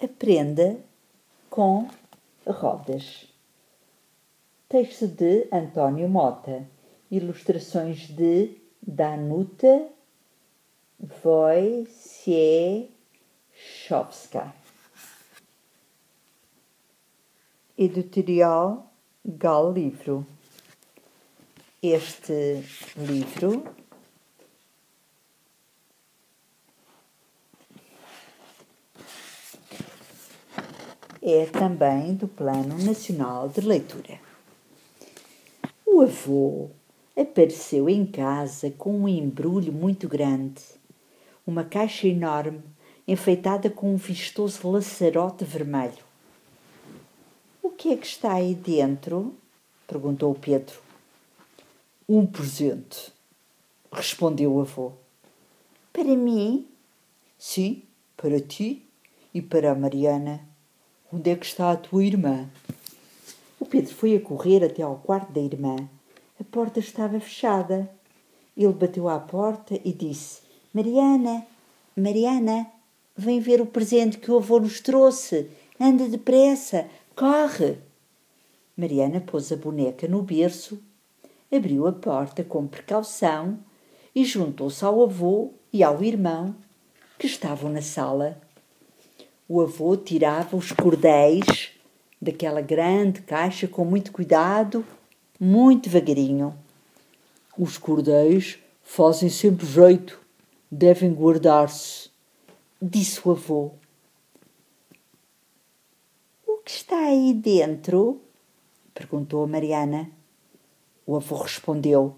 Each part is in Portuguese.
Aprenda com rodas. Texto de António Mota. Ilustrações de Danuta Wojciechowska. Editorial Gal Livro. Este livro é também do Plano Nacional de Leitura. O avô apareceu em casa com um embrulho muito grande, uma caixa enorme enfeitada com um vistoso laçarote vermelho. O que é que está aí dentro? perguntou Pedro. Um presente, respondeu o avô. Para mim? Sim, para ti e para a Mariana. Onde é que está a tua irmã? O Pedro foi a correr até ao quarto da irmã. A porta estava fechada. Ele bateu à porta e disse: Mariana, Mariana, vem ver o presente que o avô nos trouxe. Anda depressa, corre. Mariana pôs a boneca no berço, abriu a porta com precaução e juntou-se ao avô e ao irmão que estavam na sala o avô tirava os cordéis daquela grande caixa com muito cuidado, muito devagarinho. Os cordéis fazem sempre jeito, devem guardar-se, disse o avô. O que está aí dentro? perguntou a Mariana. O avô respondeu: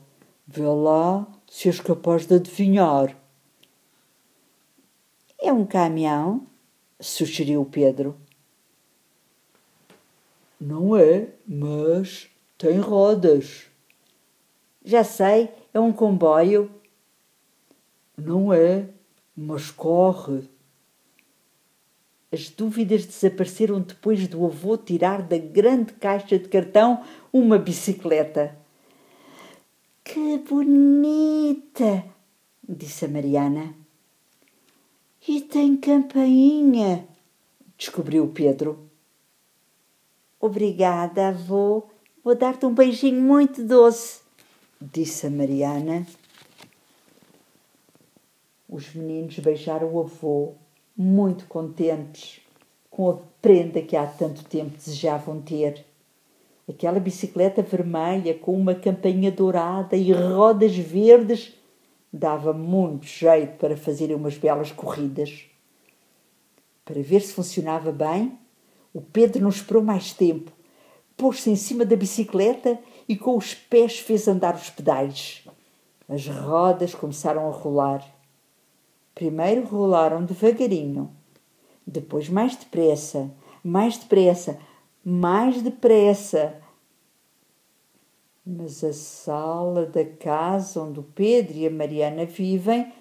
Vê lá se és capaz de adivinhar. É um caminhão? Sugeriu Pedro. Não é, mas tem rodas. Já sei, é um comboio. Não é, mas corre. As dúvidas desapareceram depois do avô tirar da grande caixa de cartão uma bicicleta. Que bonita! disse a Mariana. E tem campainha, descobriu Pedro. Obrigada, avô. Vou dar-te um beijinho muito doce, disse a Mariana. Os meninos beijaram o avô, muito contentes com a prenda que há tanto tempo desejavam ter. Aquela bicicleta vermelha com uma campainha dourada e rodas verdes dava muito jeito para fazer umas belas corridas. Para ver se funcionava bem, o Pedro não esperou mais tempo. Pôs-se em cima da bicicleta e com os pés fez andar os pedais. As rodas começaram a rolar. Primeiro rolaram devagarinho, depois mais depressa, mais depressa, mais depressa, mas a sala da casa onde o Pedro e a Mariana vivem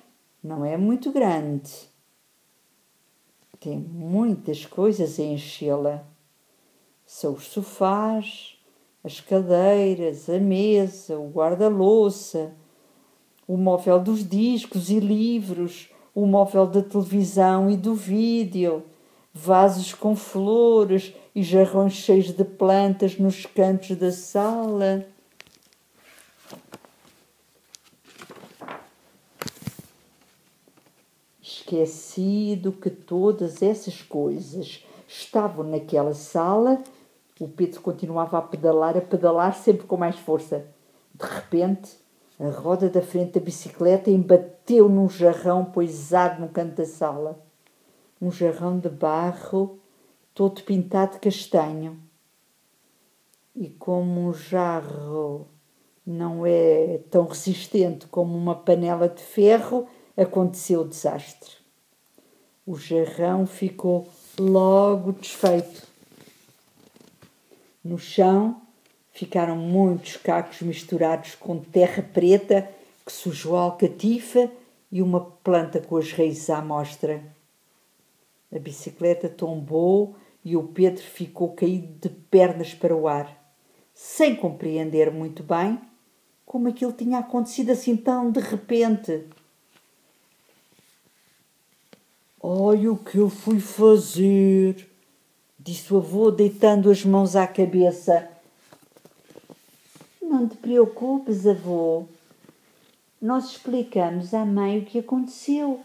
não é muito grande. Tem muitas coisas a enchê-la. São os sofás, as cadeiras, a mesa, o guarda-louça, o móvel dos discos e livros, o móvel da televisão e do vídeo, vasos com flores e jarrões cheios de plantas nos cantos da sala. Esquecido que todas essas coisas estavam naquela sala, o Pedro continuava a pedalar, a pedalar sempre com mais força. De repente, a roda da frente da bicicleta embateu num jarrão poisado no canto da sala. Um jarrão de barro, todo pintado de castanho. E como um jarro não é tão resistente como uma panela de ferro, aconteceu o desastre. O jarrão ficou logo desfeito. No chão ficaram muitos cacos misturados com terra preta que sujou a alcatifa e uma planta com as raízes à mostra. A bicicleta tombou e o Pedro ficou caído de pernas para o ar, sem compreender muito bem como aquilo tinha acontecido assim tão de repente. Ai, o que eu fui fazer? Disse o avô, deitando as mãos à cabeça. Não te preocupes, avô. Nós explicamos à mãe o que aconteceu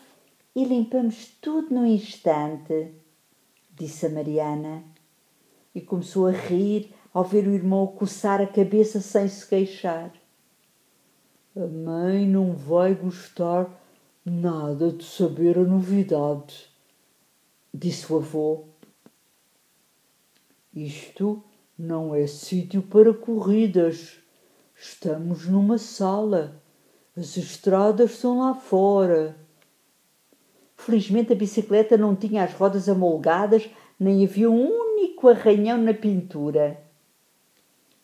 e limpamos tudo no instante, disse a Mariana. E começou a rir ao ver o irmão coçar a cabeça sem se queixar. A mãe não vai gostar nada de saber a novidade, disse o avô. Isto não é sítio para corridas. Estamos numa sala. As estradas são lá fora. Felizmente a bicicleta não tinha as rodas amolgadas, nem havia um único arranhão na pintura.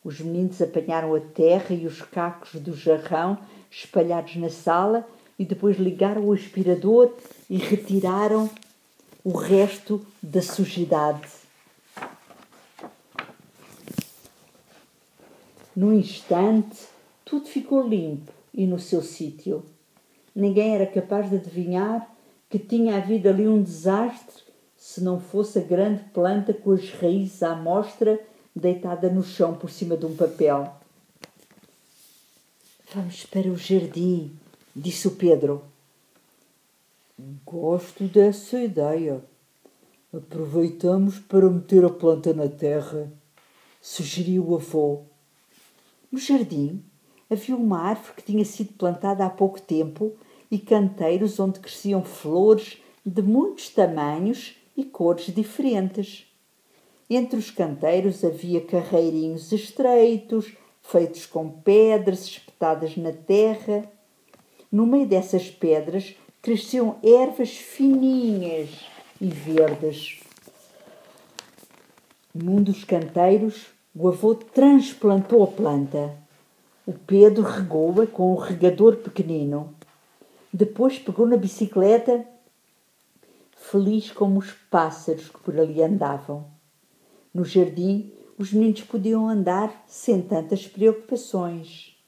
Os meninos apanharam a terra e os cacos do jarrão espalhados na sala e depois ligaram o aspirador e retiraram o resto da sujidade. No instante, tudo ficou limpo e no seu sítio. Ninguém era capaz de adivinhar que tinha havido ali um desastre se não fosse a grande planta com as raízes à mostra deitada no chão por cima de um papel. Vamos para o jardim, disse o Pedro. Gosto dessa ideia. Aproveitamos para meter a planta na terra, sugeriu o avô. No jardim havia uma árvore que tinha sido plantada há pouco tempo e canteiros onde cresciam flores de muitos tamanhos e cores diferentes. Entre os canteiros havia carreirinhos estreitos, feitos com pedras espetadas na terra. No meio dessas pedras cresciam ervas fininhas e verdes. Num dos canteiros, o avô transplantou a planta. O Pedro regou-a com um regador pequenino. Depois pegou na bicicleta, feliz como os pássaros que por ali andavam. No jardim, os meninos podiam andar sem tantas preocupações.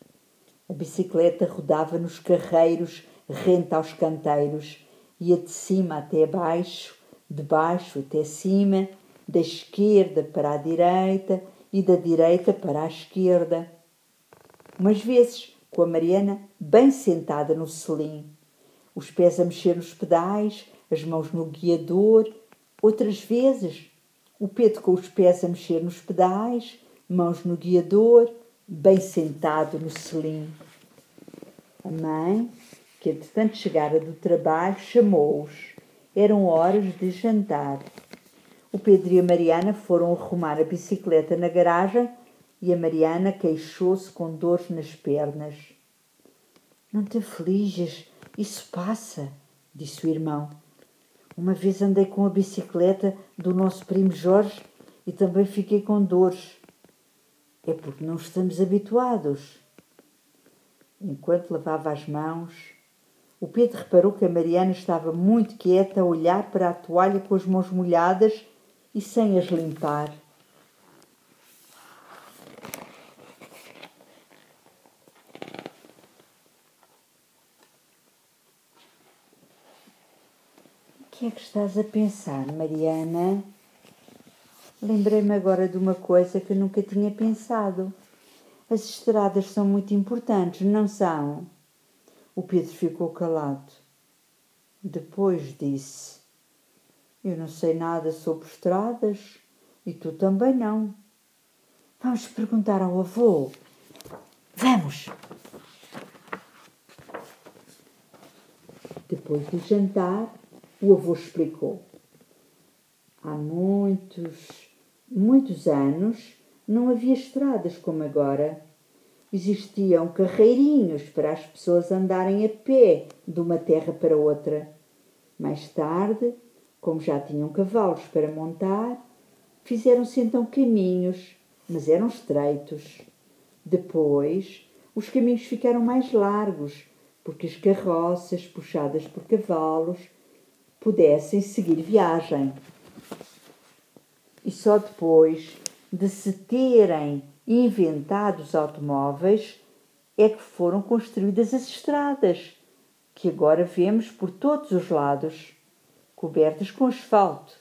A bicicleta rodava nos carreiros rente aos canteiros, ia de cima até baixo, de baixo até cima, da esquerda para a direita e da direita para a esquerda. Umas vezes, com a Mariana bem sentada no selim, os pés a mexer nos pedais, as mãos no guiador, outras vezes o Pedro com os pés a mexer nos pedais, mãos no guiador, bem sentado no selim. A mãe, que entretanto chegara do trabalho, chamou-os. Eram horas de jantar. O Pedro e a Mariana foram arrumar a bicicleta na garagem e a Mariana queixou-se com dores nas pernas. Não te afliges, isso passa, disse o irmão. Uma vez andei com a bicicleta do nosso primo Jorge e também fiquei com dores. É porque não estamos habituados. Enquanto lavava as mãos, o Pedro reparou que a Mariana estava muito quieta a olhar para a toalha com as mãos molhadas e sem as limpar. que é que estás a pensar, Mariana? Lembrei-me agora de uma coisa que nunca tinha pensado. As estradas são muito importantes, não são? O Pedro ficou calado. Depois disse: Eu não sei nada sobre estradas e tu também não. Vamos perguntar ao avô. Vamos! Depois do jantar, o avô explicou. Há muitos, muitos anos não havia estradas como agora. Existiam carreirinhos para as pessoas andarem a pé de uma terra para outra. Mais tarde, como já tinham cavalos para montar, fizeram-se então caminhos, mas eram estreitos. Depois, os caminhos ficaram mais largos, porque as carroças, puxadas por cavalos, pudessem seguir viagem. E só depois de se terem inventado os automóveis é que foram construídas as estradas, que agora vemos por todos os lados. cobertas com asfalto.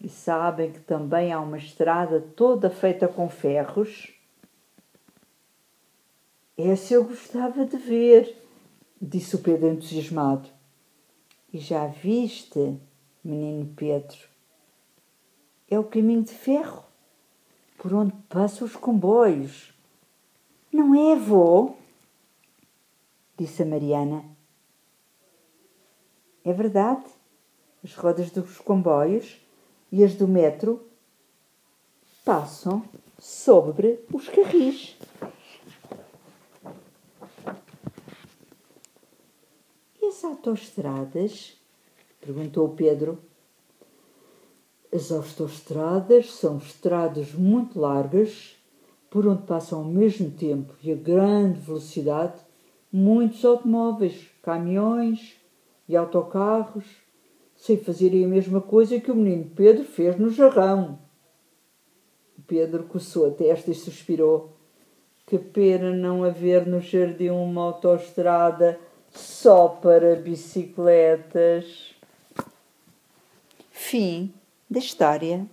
E sabem que também há uma estrada toda feita com ferros? Essa eu gostava de ver, disse o Pedro entusiasmado. E já viste, menino Pedro? É o caminho de ferro por onde passam os comboios. Não é, avô? Disse a Mariana. É verdade. As rodas dos comboios e as do metro passam sobre os carris. E as autoestradas? perguntou Pedro. As autoestradas são estradas muito largas por onde passam ao mesmo tempo e a grande velocidade muitos automóveis, caminhões e autocarros, sem fazerem a mesma coisa que o menino Pedro fez no jarrão. Pedro coçou a testa e suspirou. Que pena não haver no jardim uma autoestrada só para bicicletas. Fim da história.